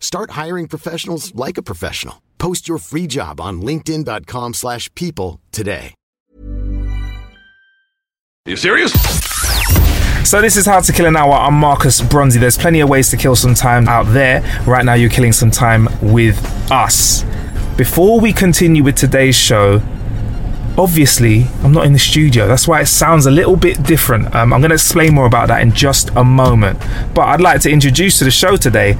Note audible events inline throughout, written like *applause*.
Start hiring professionals like a professional. Post your free job on linkedin.com/people slash people today. Are you serious? So this is How to Kill an Hour. I'm Marcus Bronzy. There's plenty of ways to kill some time out there. Right now, you're killing some time with us. Before we continue with today's show, obviously, I'm not in the studio. That's why it sounds a little bit different. Um, I'm going to explain more about that in just a moment. But I'd like to introduce to the show today.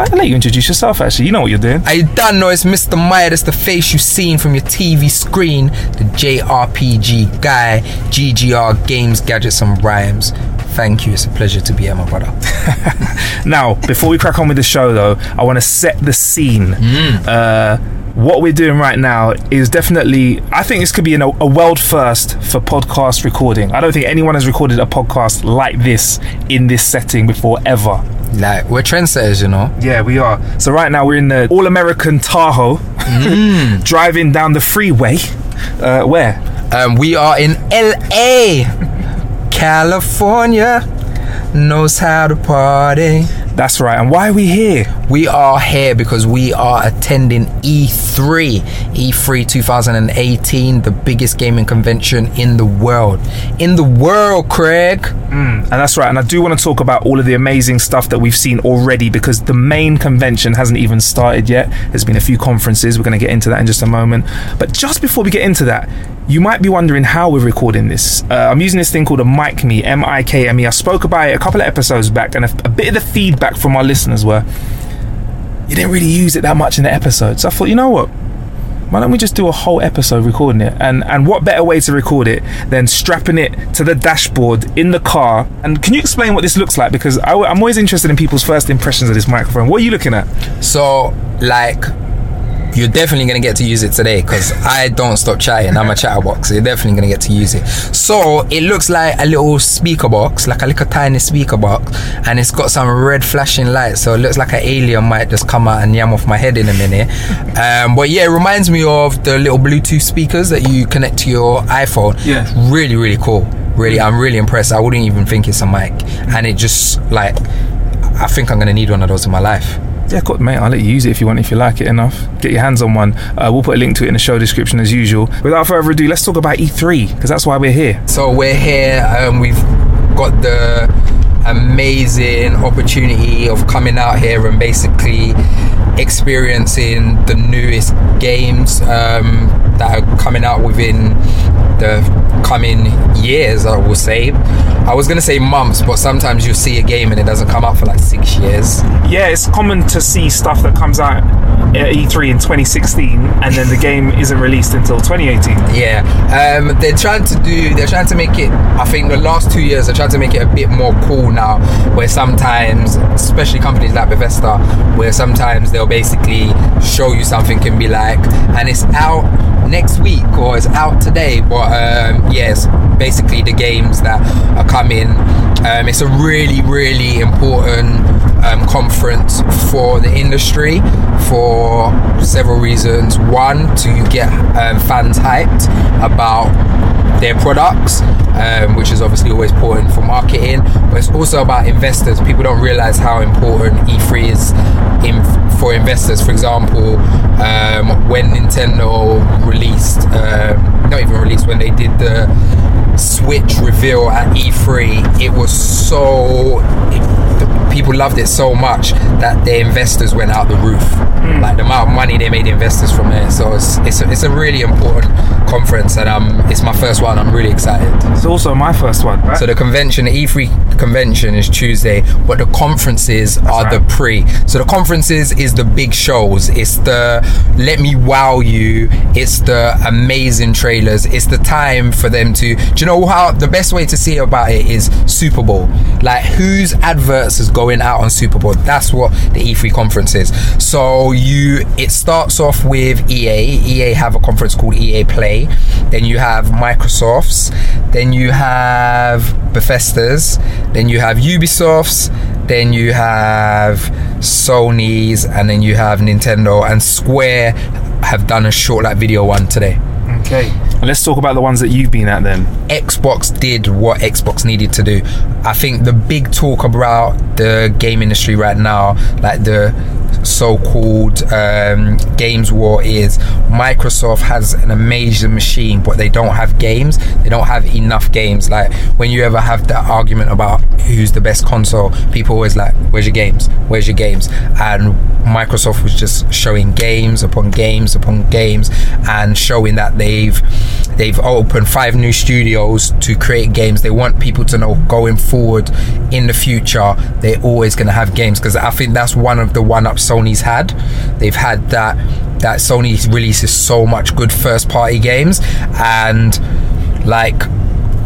I'll let you introduce yourself, actually. You know what you're doing. I don't know it's Mr. Meyer, that's the face you've seen from your TV screen, the JRPG guy, GGR Games, Gadgets and Rhymes. Thank you, it's a pleasure to be here, my brother. *laughs* Now, before we crack on with the show, though, I want to set the scene. Uh, what we're doing right now is definitely, I think this could be an, a world first for podcast recording. I don't think anyone has recorded a podcast like this in this setting before ever. Like, we're trendsetters, you know? Yeah, we are. So right now we're in the All American Tahoe, *laughs* driving down the freeway. Uh, where? Um, we are in LA, *laughs* California, knows how to party. That's right. And why are we here? We are here because we are attending E E3, E3 2018, the biggest gaming convention in the world. In the world, Craig. Mm, and that's right. And I do want to talk about all of the amazing stuff that we've seen already because the main convention hasn't even started yet. There's been a few conferences. We're going to get into that in just a moment. But just before we get into that, you might be wondering how we're recording this. Uh, I'm using this thing called a Mikme, M I K M E. I spoke about it a couple of episodes back, and a, a bit of the feedback from our listeners were you didn't really use it that much in the episode. So I thought, you know what? Why don't we just do a whole episode recording it? And and what better way to record it than strapping it to the dashboard in the car? And can you explain what this looks like? Because I, am always interested in people's first impressions of this microphone. What are you looking at? So, like, you're definitely gonna get to use it today because I don't stop chatting. I'm a chatterbox, so you're definitely gonna get to use it. So it looks like a little speaker box, like a little tiny speaker box, and it's got some red flashing lights. So it looks like an alien might just come out and yam off my head in a minute. *laughs* Um, but yeah, it reminds me of the little Bluetooth speakers that you connect to your iPhone. Yeah. Really, really cool. Really, I'm really impressed. I wouldn't even think it's a mic, and it just like. I think I'm gonna need one of those in my life. Yeah, cool, mate. I'll let you use it if you want, if you like it enough. Get your hands on one. Uh, we'll put a link to it in the show description as usual. Without further ado, let's talk about E3 because that's why we're here. So we're here. Um, we've got the amazing opportunity of coming out here and basically experiencing the newest games um, that are coming out within the coming years. I will say. I was gonna say months, but sometimes you see a game and it doesn't come out for like six years. Yeah, it's common to see stuff that comes out at E3 in 2016 and then the game *laughs* isn't released until 2018. Yeah, um, they're trying to do. They're trying to make it. I think the last two years, they're trying to make it a bit more cool now. Where sometimes, especially companies like Bethesda, where sometimes they'll basically show you something can be like, and it's out next week or it's out today. But um, yes, basically the games that are coming. Um, it's a really, really important um, conference for the industry for several reasons. One, to get um, fans hyped about their products, um, which is obviously always important for marketing, but it's also about investors. People don't realize how important E3 is in, for investors. For example, um, when Nintendo released, um, not even released, when they did the Switch reveal at E3, it was so. People loved it so much that their investors went out the roof. Hmm. Like the amount of money they made investors from it. So it's it's a, it's a really important conference, and um, it's my first one. I'm really excited. It's also my first one. Right? So the convention, the E3 convention is Tuesday, but the conferences are right. the pre. So the conferences is the big shows. It's the let me wow you. It's the amazing trailers. It's the time for them to. Do you know how the best way to see about it is Super Bowl? Like whose adverts is going out on Super Bowl? That's what the E3 conference is. So you, it starts off with EA. EA have a conference called EA Play. Then you have Microsoft's. Then you have Bethesda's. Then you have Ubisoft's. Then you have Sony's, and then you have Nintendo and Square have done a short like video one today. Okay. And let's talk about the ones that you've been at then. Xbox did what Xbox needed to do. I think the big talk about the game industry right now, like the so-called um, games war, is Microsoft has an amazing machine, but they don't have games. They don't have enough games. Like when you ever have that argument about who's the best console, people always like, "Where's your games? Where's your games?" And Microsoft was just showing games upon games upon games and showing that they've they've opened five new studios to create games. They want people to know going forward in the future they're always going to have games because I think that's one of the one ups Sony's had. They've had that that Sony releases so much good first party games and like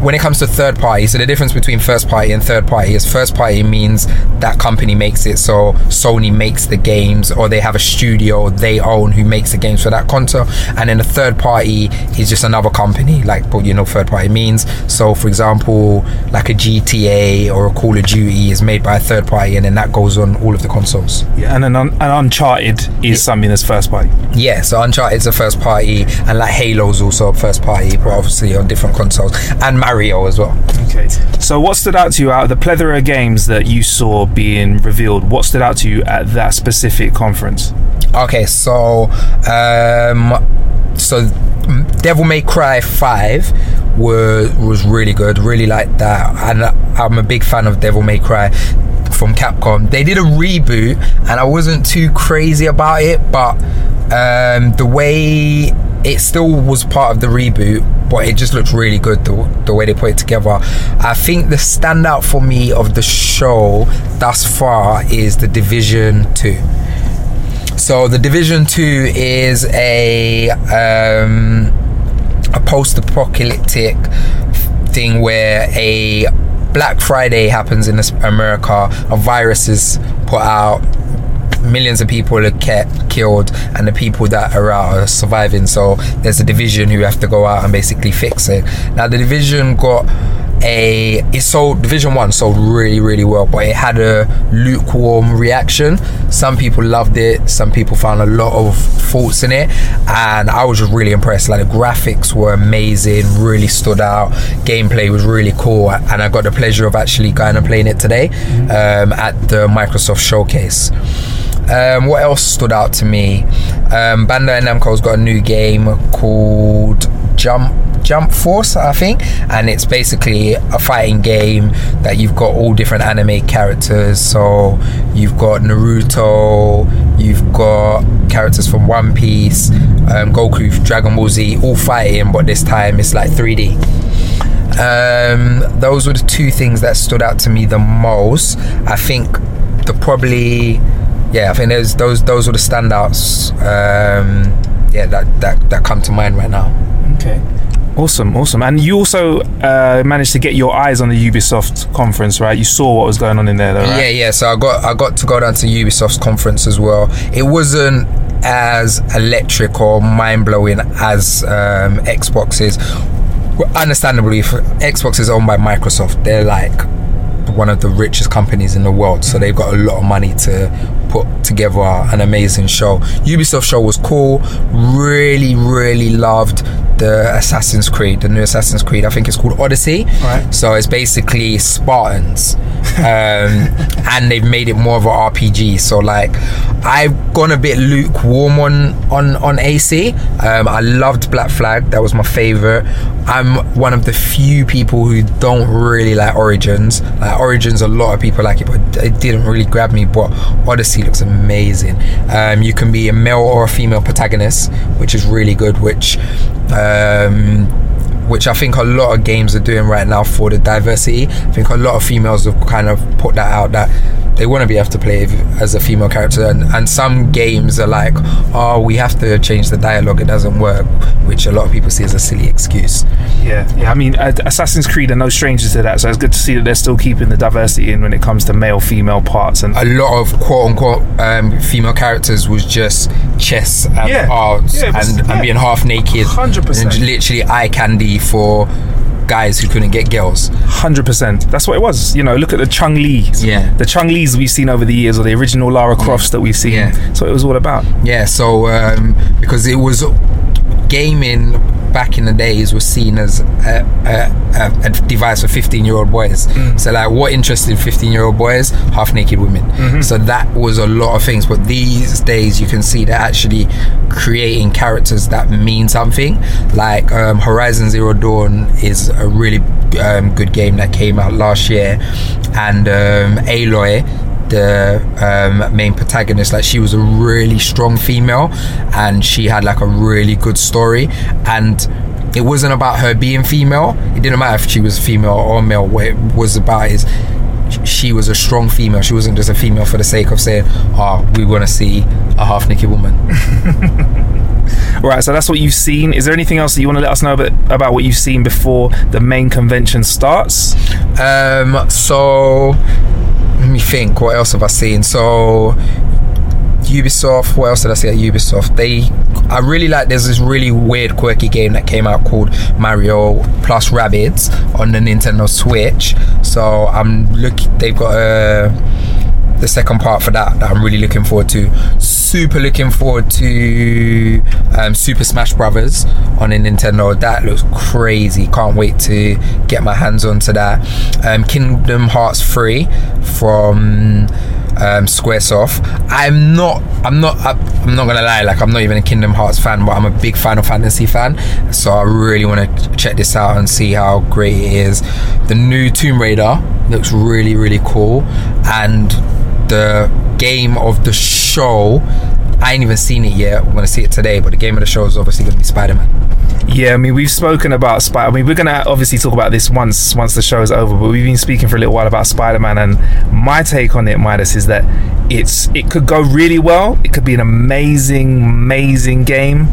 when it comes to third party, so the difference between first party and third party is first party means that company makes it, so Sony makes the games, or they have a studio they own who makes the games for that console, and then the third party is just another company, like what you know third party means. So, for example, like a GTA or a Call of Duty is made by a third party, and then that goes on all of the consoles. Yeah, and an, un- an Uncharted is something that's first party. Yeah, so Uncharted's a first party, and like Halo's also a first party, but obviously on different consoles, and Mario as well. Okay. So, what stood out to you out of the plethora of games that you saw being revealed? What stood out to you at that specific conference? Okay, so um, so Devil May Cry Five was was really good. Really like that, and I'm a big fan of Devil May Cry from Capcom. They did a reboot, and I wasn't too crazy about it, but um, the way it still was part of the reboot, but it just looked really good the, the way they put it together. I think the standout for me of the show thus far is the Division Two. So the Division Two is a um, a post-apocalyptic thing where a Black Friday happens in America. A virus is put out. Millions of people are kept killed, and the people that are out are surviving. So there's a division who have to go out and basically fix it. Now the division got a it sold division one sold really really well but it had a lukewarm reaction. Some people loved it. Some people found a lot of faults in it. And i was just really impressed. Like the graphics were amazing really stood out. Gameplay was really cool. And i got the pleasure of actually going and playing it today um, at the microsoft showcase. Um, what else stood out to me? Um, bandai namco's got a new game called jump Jump Force, I think, and it's basically a fighting game that you've got all different anime characters. So you've got Naruto, you've got characters from One Piece, um, Goku, Dragon Ball Z, all fighting, but this time it's like 3D. Um, those were the two things that stood out to me the most. I think the probably, yeah, I think those those those were the standouts. Um, yeah, that that that come to mind right now. Okay. Awesome, awesome. And you also uh, managed to get your eyes on the Ubisoft conference, right? You saw what was going on in there, though, right? Yeah, yeah. So I got I got to go down to Ubisoft's conference as well. It wasn't as electric or mind blowing as um, Xbox is. Understandably, Xbox is owned by Microsoft. They're like one of the richest companies in the world, so they've got a lot of money to put together an amazing show. Ubisoft show was cool. Really, really loved the Assassin's Creed, the new Assassin's Creed. I think it's called Odyssey. Right. So it's basically Spartans, um, *laughs* and they've made it more of an RPG. So like, I've gone a bit lukewarm on on on AC. Um, I loved Black Flag. That was my favorite. I'm one of the few people who don't really like Origins. Like Origins, a lot of people like it, but it didn't really grab me. But Odyssey looks amazing. Um, you can be a male or a female protagonist, which is really good. Which um, which I think a lot of games are doing right now for the diversity. I think a lot of females have kind of put that out that they want to be able to play as a female character, and, and some games are like, oh, we have to change the dialogue, it doesn't work, which a lot of people see as a silly excuse. Yeah, yeah. I mean, Assassin's Creed are no strangers to that, so it's good to see that they're still keeping the diversity in when it comes to male, female parts, and a lot of quote unquote um, female characters was just chess and Yeah. arts Yeah, was- and, yeah. and being half naked, 100%. and literally eye candy for guys who couldn't get girls. Hundred percent. That's what it was. You know, look at the Chun-Lis. Yeah. The Chun-Lis we've seen over the years, or the original Lara Crofts that we've seen. Yeah. That's what it was all about. Yeah, so um, because it was gaming back in the days was seen as a, a, a, device for 15 year old boys. So like, what interested 15 year old boys? Half naked women. So that was a lot of things. But these days, you can see they're actually creating characters that mean something. Like um, Horizon Zero Dawn is a really um, good game that came out last year, and um, Aloy the um, main protagonist like she was a really strong female and she had like a really good story and it wasn't about her being female it didn't matter if she was female or male what it was about is she was a strong female she wasn't just a female for the sake of saying oh we want to see a half naked woman *laughs* Right. So that's what you've seen. Is there anything else that you want to let us know about, about what you've seen before the main convention starts? Um, so let me think. What else have I seen? So Ubisoft. What else did I see at Ubisoft? They, I really like. There's this really weird, quirky game that came out called Mario plus Rabbids on the Nintendo Switch. So I'm looking They've got a. The second part for that, that I'm really looking forward to. Super looking forward to um, Super Smash Brothers on a Nintendo. That looks crazy. Can't wait to get my hands onto that. Um, Kingdom Hearts 3 from um, SquareSoft. I'm not. I'm not. I'm not gonna lie. Like I'm not even a Kingdom Hearts fan, but I'm a big Final Fantasy fan. So I really want to check this out and see how great it is. The new Tomb Raider looks really, really cool, and the game of the show. I ain't even seen it yet. I'm gonna see it today, but the game of the show is obviously gonna be Spider Man. Yeah, I mean we've spoken about Spider. I mean we're gonna obviously talk about this once once the show is over. But we've been speaking for a little while about Spider Man, and my take on it, Midas, is that it's it could go really well. It could be an amazing, amazing game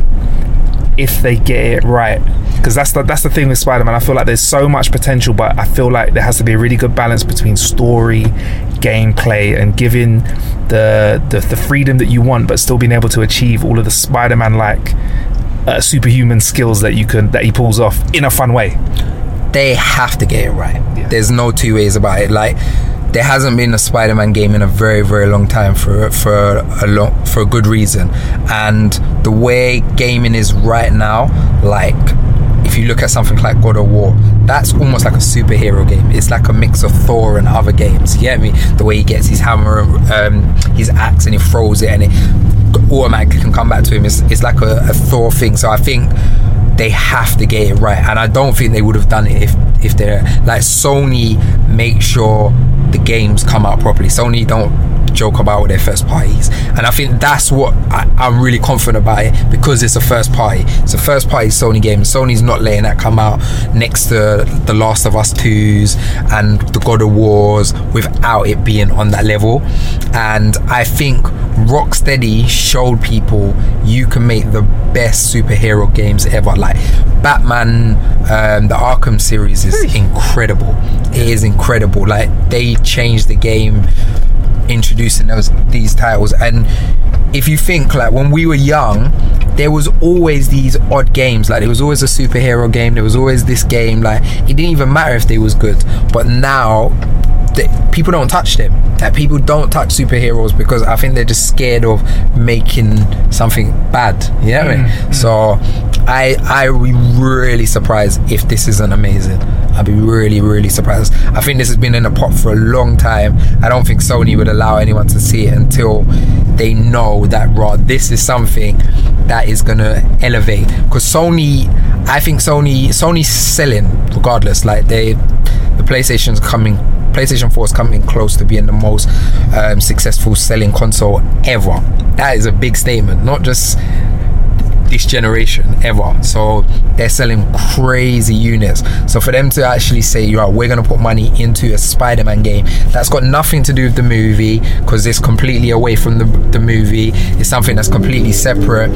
if they get it right. Because that's the that's the thing with Spider Man. I feel like there's so much potential, but I feel like there has to be a really good balance between story, gameplay, and giving the the, the freedom that you want, but still being able to achieve all of the Spider Man like uh, superhuman skills that you can that he pulls off in a fun way. they have to get it right. Yeah. There's no two ways about it. Like there hasn't been a Spider-Man game in a very very long time for for a long for a good reason. And the way gaming is right now, like if you look at something like God of War, that's almost like a superhero game. It's like a mix of Thor and other games. You get me? The way he gets his hammer, um, his axe, and he throws it, and it automatically can come back to him. It's, it's like a, a Thor thing. So I think they have to get it right and i don't think they would have done it if if they're like sony make sure the games come out properly sony don't joke about with their first parties. And i think that's what I, i'm really confident about it because it's a first party. It's a first party sony game. Sony's not letting that come out next to the last of us 2s and the god of wars without it being on that level. And i think rocksteady showed people you can make the best superhero games ever. Like batman um, the arkham series is incredible. It is incredible. Like they changed the game introducing those these titles. And if you think like when we were young there was always these odd games. Like there was always a superhero game. There was always this game. Like it didn't even matter if they was good. But now they, people don't touch them. That people don't touch superheroes because I think they're just scared of making something bad. You know what I mean? Mm, So I I would be really surprised if this isn't amazing. I'd be really really surprised. I think this has been in the pot for a long time. I don't think Sony would allow anyone to see it until they know that raw this is something that is gonna elevate. Because Sony, I think Sony Sony's selling regardless. Like they, the PlayStation's coming. PlayStation 4 is coming close to being the most um, successful selling console ever. That is a big statement, not just this generation ever. So they're selling crazy units. So for them to actually say, "Yo, we're gonna put money into a Spider-Man game," that's got nothing to do with the movie because it's completely away from the, the movie. It's something that's completely separate.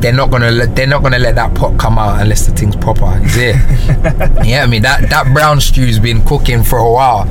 They're not gonna let they're not gonna let that pot come out unless the thing's proper. Is it? *laughs* yeah, I mean that that brown stew's been cooking for a while.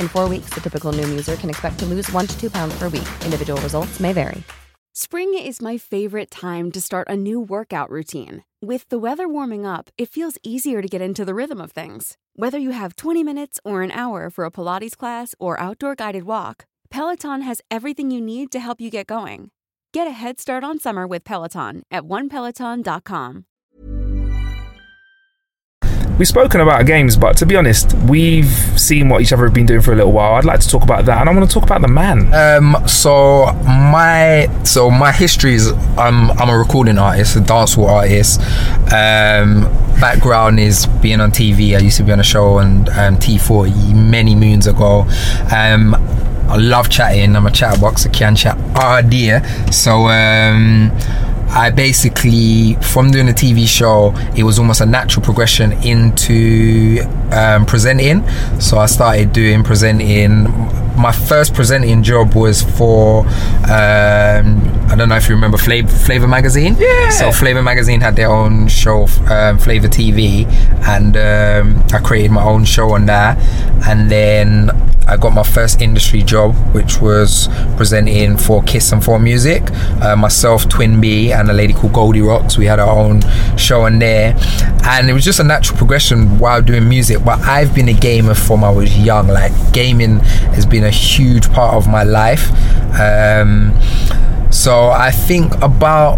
In four weeks, the typical Noom user can expect to lose one to two pounds per week. Individual results may vary. Spring is my favorite time to start a new workout routine. With the weather warming up, it feels easier to get into the rhythm of things. Whether you have 20 minutes or an hour for a Pilates class or outdoor guided walk, Peloton has everything you need to help you get going. Get a head start on summer with Peloton at onepeloton.com. We've spoken about games, but to be honest, we've seen what each other have been doing for a little while. I'd like to talk about that, and I want to talk about the man. Um, so my so my history is I'm I'm a recording artist, a dancehall artist. Um, background is being on TV. I used to be on a show on um, T4 many moons ago. Um, I love chatting. I'm a chatterbox. I can chat all dear. So um, I basically, from doing a TV show, it was almost a natural progression into um, presenting. So I started doing presenting. My first presenting job was for, um, I don't know if you remember Flavor, Flavor Magazine. Yeah. So Flavor Magazine had their own show, um, Flavor TV, and um, I created my own show on that. And then I got my first industry job, which was presenting for Kiss and 4Music. Uh, myself, Twin B, and a lady called Goldie Rocks. We had our own show on there, and it was just a natural progression while doing music. But I've been a gamer from I was young. Like gaming has been a huge part of my life. Um, so I think about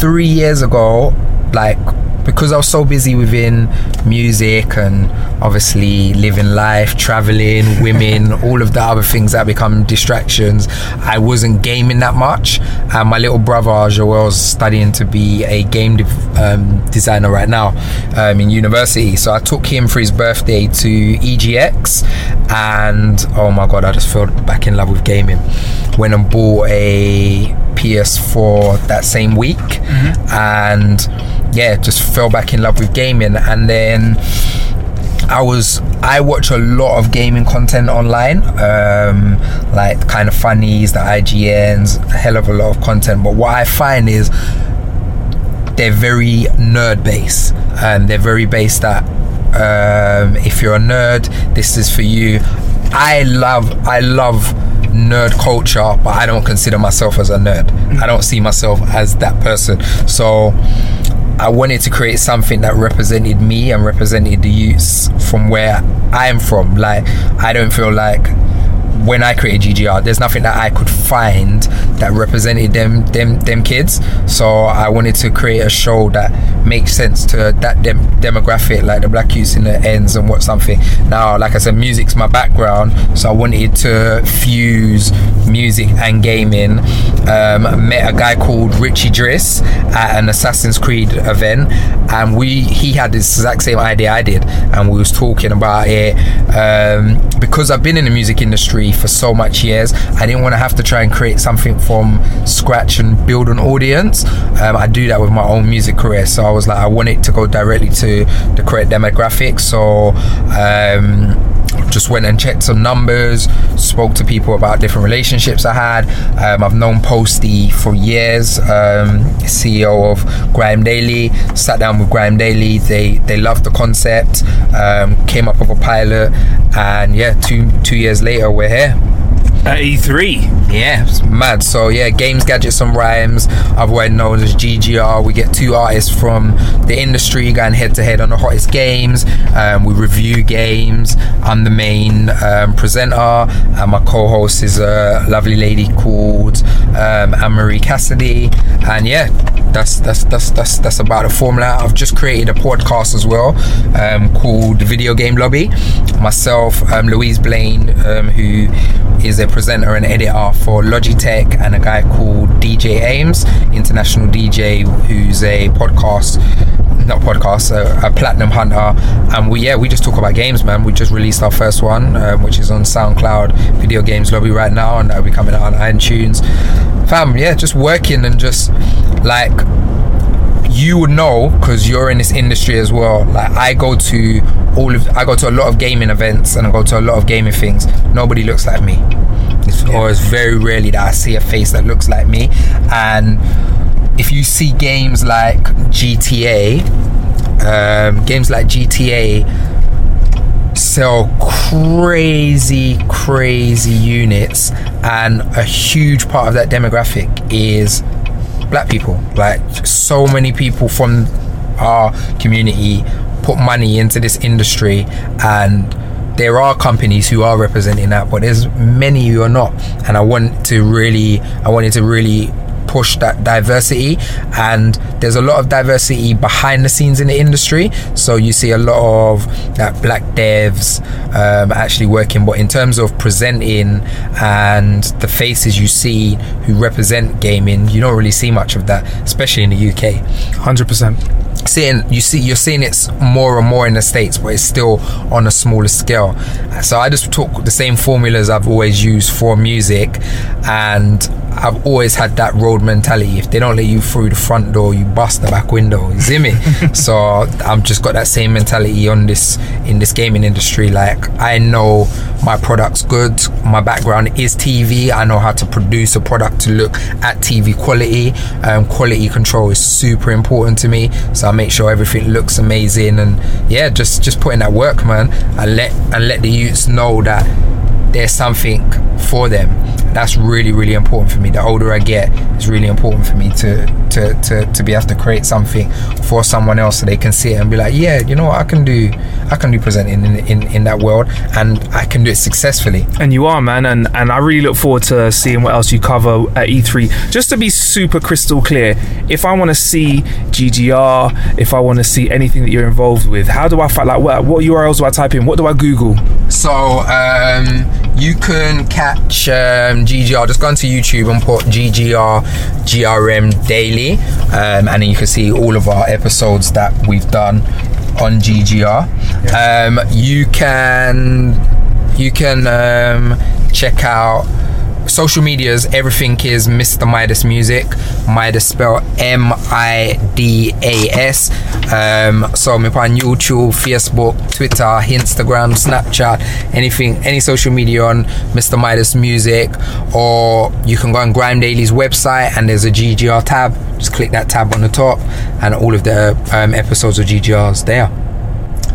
three years ago, like because I was so busy within music and obviously living life, traveling, *laughs* women, all of the other things that become distractions, I wasn't gaming that much. And my little brother Joel's studying to be a game de- um, designer right now um, in university. So I took him for his birthday to EGX, and oh my god, I just fell back in love with gaming. Went and bought a PS4 that same week, and yeah, just fell back in love with gaming. And then I was I watch a lot of gaming content online, um, like Kinda Funnys, the IGNs, a hell of a lot of content. But what I find is they're very nerd based, and they're very based at um, if you're a nerd, this is for you. I love I love nerd culture, but I don't consider myself as a nerd. I don't see myself as that person. So I wanted to create something that represented me and represented the youths from where I'm from. Like I don't feel like when I created GGR, there's nothing that I could find that represented them them them kids. So I wanted to create a show that makes sense to that dem- demographic, like the black youths in the ends and what something. Now, like I said, music's my background, so I wanted to fuse music and gaming. Um, met a guy called Richie Driss at an Assassin's Creed event, and we he had this exact same idea I did, and we was talking about it. Um, because I've been in the music industry for so much years, I didn't want to have to try and create something from scratch and build an audience. Um, I do that with my own music career, so I was like, I want it to go directly to the correct demographic. So. Um, just went and checked some numbers, spoke to people about different relationships I had. Um, I've known Posty for years, um, CEO of GRM Daily. Sat down with GRM Daily. They they loved the concept. Um, came up with a pilot, and yeah, two two years later we're here at E3. Yeah, it's mad. So yeah, games, gadgets, and rhymes, otherwise known as GGR. We get two artists from the industry going head to head on the hottest games. Um, we review games. I'm the main um, presenter, and my co-host is a lovely lady called um, Anne Marie Cassidy. And yeah, that's that's that's that's that's about a formula. I've just created a podcast as well um, called Video Game Lobby. Myself, um, Louise Blain, um, who is a presenter and editor for Logitech, and a guy called DJ Ames, international DJ, who's a podcast, not podcast, a, a platinum hunter. And we, yeah, we just talk about games, man. We just released our first one, um, which is on SoundCloud, Video Games Lobby right now, and that'll be coming out on iTunes. Fam, yeah, just working and just like you would know because you're in this industry as well. Like I go to all of, I go to a lot of gaming events and I go to a lot of gaming things. Nobody looks like me. It's. Or it's very rarely that I see a face that looks like me. And if you see games like GTA, um, games like GTA sell crazy, crazy units, and a huge part of that demographic is black people. Like so many people from our community put money into this industry and there are companies who are representing that but there's many who are not and i want to really i wanted to really push that diversity and there's a lot of diversity behind the scenes in the industry. So you see a lot of that black devs um, actually working but in terms of presenting and the faces you see who represent gaming you don't really see much of that especially in the UK 100% seeing you see you're seeing it more and more in the states but it's still on a smaller scale. So i just took the same formulas i've always used for music and i've always had that road mentality. If they don't let you through the front door you bust the back window. You see me? *laughs* So i've just got that same mentality on this in this gaming industry. Like i know my product's good my background is tv i know how to produce a product to look at tv quality um, quality control is super important to me so i make sure everything looks amazing and yeah just just put in that work man and let and let the youths know that there's something for them. That's really really important for me. The older i get it's really important for me to to to, to be able to create something for someone else so they can see it and be like yeah you know what i can do i can do presenting in, in, in that world and i can do it successfully. And you are man and and i really look forward to seeing what else you cover at e3 just to be super crystal clear if i want to see ggr if i want to see anything that you're involved with how do i find like what, what urls do i type in? What do i google? So um, you can catch um, GGR. Just go onto YouTube and put GGR GRM Daily, um, and then you can see all of our episodes that we've done on GGR. Um, you can you can um, check out social medias, everything is Mr. Midas Music. Midas spelled M I D A S. Um, so me on YouTube, Facebook, Twitter, Instagram, Snapchat, anything, any social media on Mr. Midas Music, or you can go on Grime Daily's website and there's a GGR tab. Just click that tab on the top, and all of the um, episodes of GGR's there.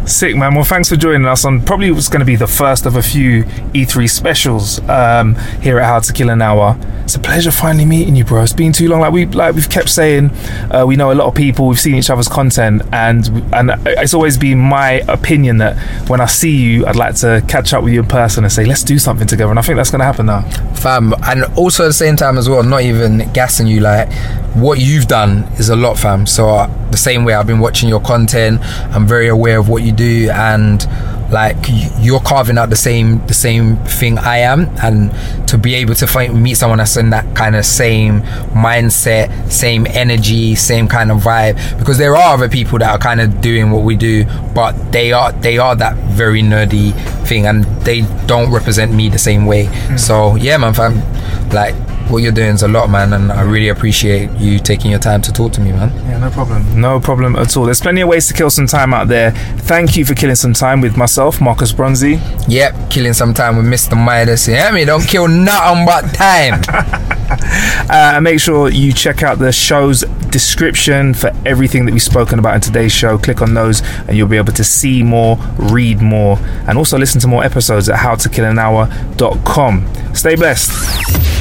Sick, man. Well, thanks for joining us on probably what's going to be the first of a few E3 specials um, here at How to Kill an Hour. It's a pleasure finally meeting you, bro. It's been too long. Like we like we've kept saying, uh, we know a lot of people. We've seen each other's content, and and it's always been my opinion that when I see you, I'd like to catch up with you in person and say, let's do something together. And I think that's going to happen now. fam and also at the same time as well not even gassing you like what you've done is a lot fam so uh, the same way i've been watching your content i'm very aware of what you do and like you're carving out the same the same thing i am. And to be able to find meet someone that's in that kind of same mindset same energy same kind of vibe. Because there are other people that are kind of doing what we do but they are they are that very nerdy thing. And they don't represent me the same way. Hmm. So yeah man fam. Like what you're doing is a lot man and i really appreciate you taking your time to talk to me man Yeah, no problem. No problem at all. There's plenty of ways to kill some time out there. Thank you for killing some time with myself, Marcus Bronzy. yep killing some time with mr midas Yeah, hear me don't kill nothing but time *laughs* Uh, and make sure you check out the show's description for everything that we've spoken about in today's show. Click on those and you'll be able to see more, read more, and also listen to more episodes at howtokillanhour.com. Stay blessed.